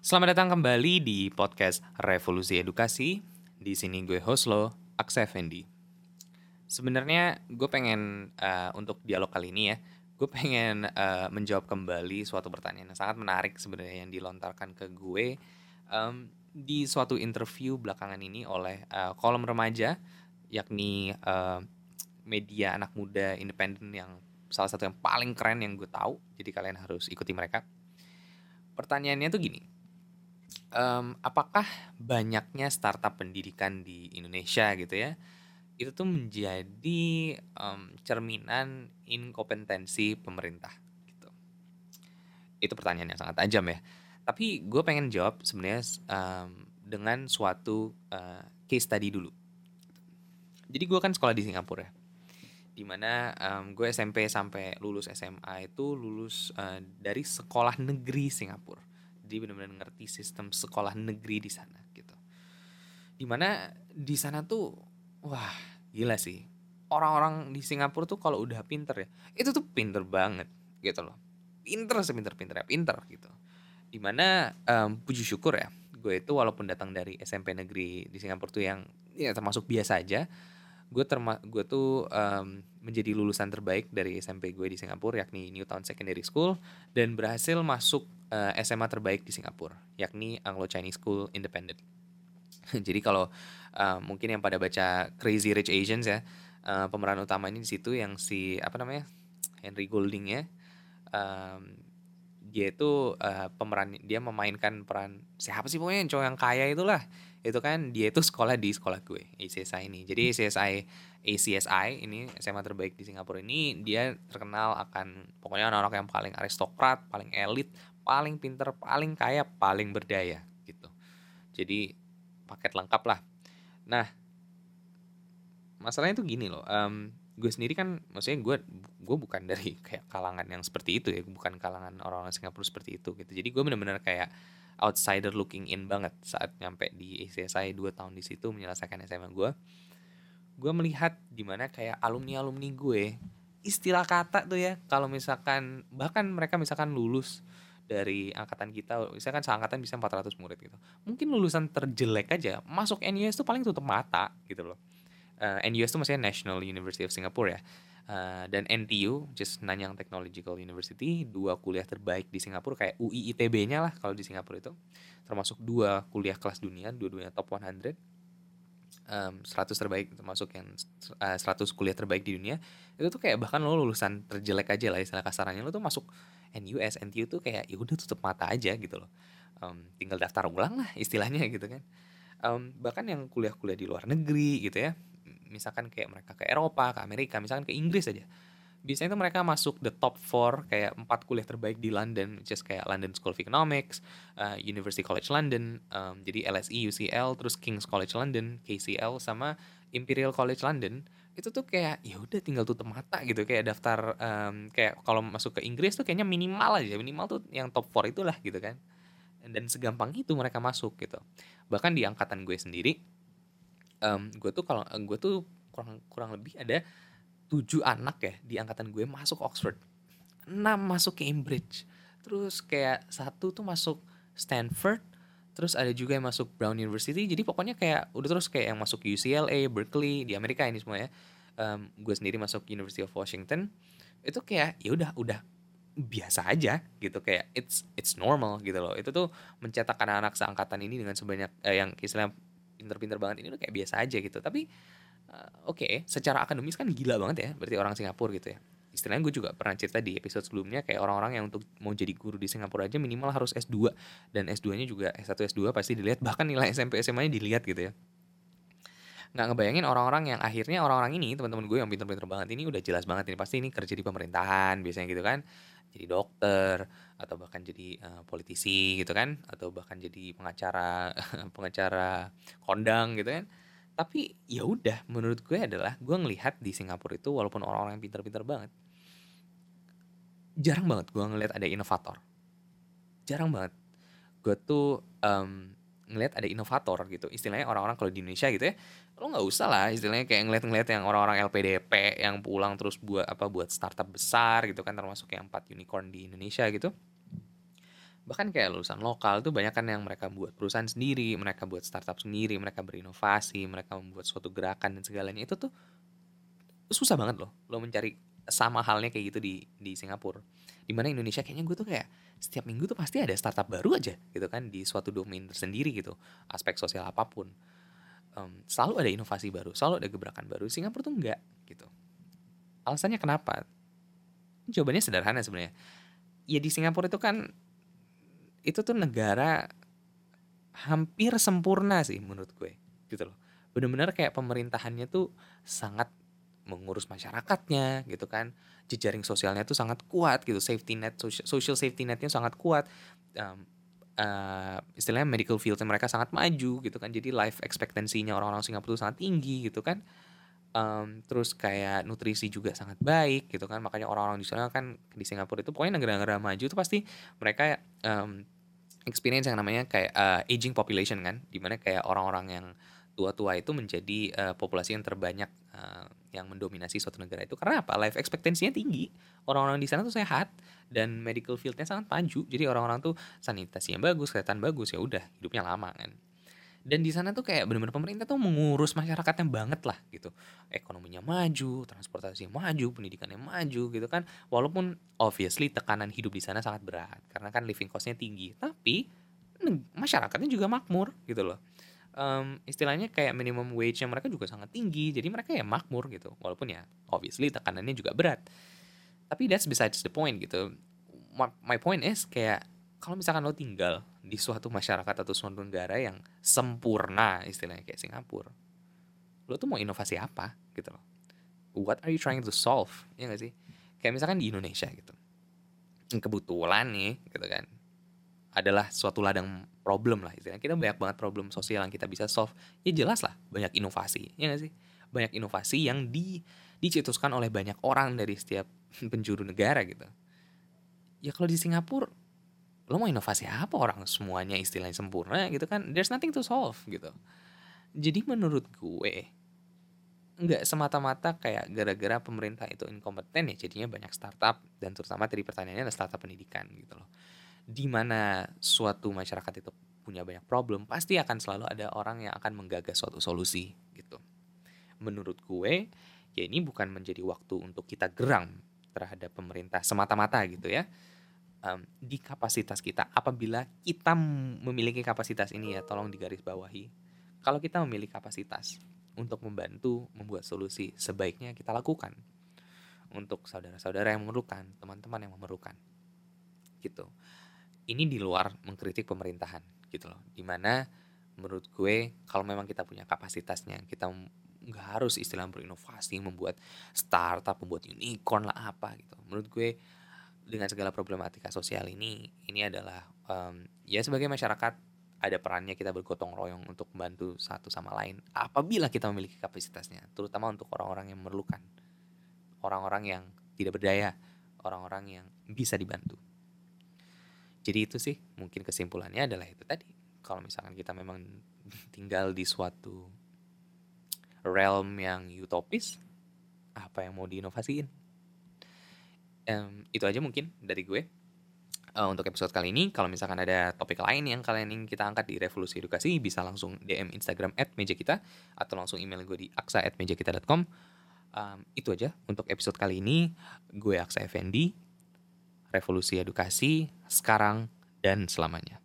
Selamat datang kembali di podcast Revolusi Edukasi. Di sini gue host lo, Aksa Effendi. Sebenarnya gue pengen uh, untuk dialog kali ini ya, gue pengen uh, menjawab kembali suatu pertanyaan yang sangat menarik sebenarnya yang dilontarkan ke gue um, di suatu interview belakangan ini oleh uh, kolom remaja, yakni uh, media anak muda independen yang salah satu yang paling keren yang gue tahu. Jadi kalian harus ikuti mereka. Pertanyaannya tuh gini, um, apakah banyaknya startup pendidikan di Indonesia gitu ya? itu tuh menjadi um, cerminan inkompetensi pemerintah gitu. Itu pertanyaan yang sangat tajam ya. Tapi gue pengen jawab sebenarnya um, dengan suatu uh, case study dulu. Jadi gue kan sekolah di Singapura ya. Di mana um, gue SMP sampai lulus SMA itu lulus uh, dari sekolah negeri Singapura. Jadi benar-benar ngerti sistem sekolah negeri di sana gitu. Di mana di sana tuh wah gila sih. Orang-orang di Singapura tuh kalau udah pinter ya itu tuh pinter banget gitu loh. Pinter sepinter-pinter ya pinter gitu. Di mana um, puji syukur ya gue itu walaupun datang dari SMP negeri di Singapura tuh yang ya termasuk biasa aja gue terma gue tuh um, menjadi lulusan terbaik dari SMP gue di Singapura yakni Newtown Secondary School dan berhasil masuk uh, eh, SMA terbaik di Singapura yakni Anglo Chinese School Independent. Jadi kalau uh, mungkin yang pada baca Crazy Rich Asians ya, uh, pemeran utama ini di situ yang si apa namanya Henry Golding ya, um, dia itu uh, pemeran dia memainkan peran siapa sih pokoknya yang cowok yang kaya itulah itu kan dia itu sekolah di sekolah gue ACSI ini jadi ACSI ACSI ini SMA terbaik di Singapura ini dia terkenal akan pokoknya anak-anak yang paling aristokrat paling elit paling pinter paling kaya paling berdaya gitu jadi paket lengkap lah. Nah, masalahnya tuh gini loh. Um, gue sendiri kan, maksudnya gue gue bukan dari kayak kalangan yang seperti itu ya, bukan kalangan orang-orang Singapura seperti itu gitu. Jadi gue bener-bener kayak outsider looking in banget saat nyampe di ACSI 2 tahun di situ menyelesaikan SMA gue. Gue melihat di mana kayak alumni-alumni gue istilah kata tuh ya kalau misalkan bahkan mereka misalkan lulus dari angkatan kita misalkan seangkatan bisa 400 murid gitu mungkin lulusan terjelek aja masuk NUS tuh paling tutup mata gitu loh uh, NUS tuh maksudnya National University of Singapore ya. Uh, dan NTU just Nanyang Technological University dua kuliah terbaik di Singapura kayak UI ITB-nya lah kalau di Singapura itu. Termasuk dua kuliah kelas dunia dua-duanya top 100 um, 100 terbaik termasuk yang uh, eh, 100 kuliah terbaik di dunia. Itu tuh kayak bahkan lo lulusan terjelek aja lah istilah kasarannya. Lo tuh masuk NUS NTU tuh kayak ya udah tutup mata aja gitu loh. Um, tinggal daftar ulang lah istilahnya gitu kan. Um, bahkan yang kuliah-kuliah di luar negeri gitu ya misalkan kayak mereka ke Eropa ke Amerika misalkan ke Inggris aja. Biasanya tuh mereka masuk the top four kayak empat kuliah terbaik di London just kayak London School of Economics uh, University College London um, jadi LSE UCL terus King's College London KCL sama Imperial College London. Itu tuh kayak ya udah tinggal tutup mata gitu kayak daftar um, kayak kalau masuk ke Inggris tuh kayaknya minimal aja minimal tuh yang top 4 itulah gitu kan. Dan segampang itu mereka masuk gitu. Bahkan di angkatan gue sendiri um, gue tuh kalau gue tuh kurang kurang lebih ada tujuh anak ya di angkatan gue masuk Oxford. Enam masuk Cambridge. Terus kayak satu tuh masuk Stanford terus ada juga yang masuk Brown University. Jadi pokoknya kayak udah terus kayak yang masuk UCLA Berkeley di Amerika ini semua ya. Um, gue sendiri masuk University of Washington. Itu kayak ya udah udah biasa aja gitu. Kayak it's it's normal gitu loh. Itu tuh mencetak anak-anak seangkatan ini dengan sebanyak eh, yang istilahnya pinter-pinter banget ini udah kayak biasa aja gitu. Tapi uh, oke okay, secara akademis kan gila banget ya berarti orang Singapura gitu ya. Istilahnya gue juga pernah cerita di episode sebelumnya kayak orang-orang yang untuk mau jadi guru di Singapura aja minimal harus S2 dan S2-nya juga S1 S2 pasti dilihat bahkan nilai SMP SMA-nya dilihat gitu ya nggak ngebayangin orang-orang yang akhirnya orang-orang ini teman-teman gue yang pinter-pinter banget ini udah jelas banget ini pasti ini kerja di pemerintahan biasanya gitu kan. Jadi dokter atau bahkan jadi uh, politisi gitu kan atau bahkan jadi pengacara pengacara kondang gitu kan. Tapi ya udah menurut gue adalah gue ngelihat di Singapura itu walaupun orang-orang yang pinter-pinter banget jarang banget gue ngelihat ada inovator. Jarang banget. Gue tuh um, ngelihat ada inovator gitu. Istilahnya orang-orang kalau di Indonesia gitu ya lo nggak usah lah istilahnya kayak ngeliat-ngeliat yang orang-orang LPDP yang pulang terus buat apa buat startup besar gitu kan termasuk yang empat unicorn di Indonesia gitu. Bahkan kayak lulusan lokal tuh banyak kan yang mereka buat perusahaan sendiri mereka buat startup sendiri mereka berinovasi mereka membuat suatu gerakan dan segalanya. Itu tuh susah banget loh lo mencari sama halnya kayak gitu di di Singapura. Di mana Indonesia kayaknya gue tuh kayak setiap minggu tuh pasti ada startup baru aja gitu kan di suatu domain tersendiri gitu aspek sosial apa pun. Um, selalu ada inovasi baru selalu ada gebrakan baru. Singapura tuh enggak gitu. Alasannya kenapa? Jawabannya sederhana sebenarnya. Ya di Singapura itu kan itu tuh negara hampir sempurna sih menurut gue gitu loh. Bener-bener kayak pemerintahannya tuh sangat mengurus masyarakatnya gitu kan. Jejaring sosialnya tuh sangat kuat gitu. Safety net social safety netnya sangat kuat. Um, uh, istilahnya medical fieldnya mereka sangat maju gitu kan. Jadi life expectancy-nya orang-orang Singapura tuh sangat tinggi gitu kan. Um, terus kayak nutrisi juga sangat baik gitu kan. Makanya orang-orang di sana kan di Singapura itu pokoknya negara-negara maju itu pasti mereka um, experience yang namanya kayak uh, aging population kan. Di mana kayak orang-orang yang tua-tua itu menjadi uh, populasi yang terbanyak uh, yang mendominasi suatu negara itu. Karena apa? Life expectancy-nya tinggi. Orang-orang di sana tuh sehat dan medical field-nya sangat maju. Jadi orang-orang tuh sanitasinya bagus kesehatan bagus ya udah hidupnya lama kan. Dan di sana tuh kayak bener-bener pemerintah tuh mengurus masyarakatnya banget lah gitu. Ekonominya maju transportasinya maju pendidikannya maju gitu kan. Walaupun obviously tekanan hidup di sana sangat berat. Karena kan living costnya tinggi. Tapi masyarakatnya juga makmur gitu loh um, istilahnya kayak minimum wage yang mereka juga sangat tinggi jadi mereka ya makmur gitu. Walaupun ya obviously tekanannya juga berat. Tapi that's besides the point gitu. My, my point is kayak kalau misalkan lo tinggal di suatu masyarakat atau suatu negara yang sempurna istilahnya kayak Singapura lo tuh mau inovasi apa gitu loh? What are you trying to solve? Ya gak sih? Kayak misalkan di Indonesia gitu. Kebetulan nih gitu kan adalah suatu ladang problem lah istilahnya. Kita banyak banget problem sosial yang kita bisa solve. Ya jelas lah banyak inovasi ya gak sih? Banyak inovasi yang di dicetuskan oleh banyak orang dari setiap penjuru negara gitu. Ya kalau di Singapura lo mau inovasi apa? Orang semuanya istilahnya sempurna gitu kan? There's nothing to solve gitu. Jadi menurut gue nggak semata-mata kayak gara-gara pemerintah itu inkompeten ya jadinya banyak startup dan terutama tadi pertanyaannya adalah startup pendidikan gitu loh di mana suatu masyarakat itu punya banyak problem pasti akan selalu ada orang yang akan menggagas suatu solusi gitu menurut gue ya ini bukan menjadi waktu untuk kita geram terhadap pemerintah semata-mata gitu ya um, di kapasitas kita. Apabila kita memiliki kapasitas ini ya, tolong digaris bawahi. Kalau kita memiliki kapasitas untuk membantu membuat solusi, sebaiknya kita lakukan untuk saudara-saudara yang memerlukan, teman-teman yang memerlukan. Gitu. Ini di luar mengkritik pemerintahan, gitu loh. Di mana menurut gue kalau memang kita punya kapasitasnya, kita nggak harus istilah berinovasi, membuat startup, membuat unicorn lah apa gitu. Menurut gue dengan segala problematika sosial ini ini adalah um, ya sebagai masyarakat ada perannya kita bergotong royong untuk membantu satu sama lain apabila kita memiliki kapasitasnya terutama untuk orang-orang yang memerlukan orang-orang yang tidak berdaya orang-orang yang bisa dibantu jadi itu sih mungkin kesimpulannya adalah itu tadi kalau misalkan kita memang tinggal di suatu realm yang utopis apa yang mau diinovasiin um, itu aja mungkin dari gue uh, untuk episode kali ini. Kalau misalkan ada topik lain yang kalian ingin kita angkat di Revolusi Edukasi, bisa langsung DM Instagram at meja kita atau langsung email gue di aksa at mejakita.com. Um, itu aja untuk episode kali ini. Gue Aksa Effendi, Revolusi Edukasi, sekarang dan selamanya.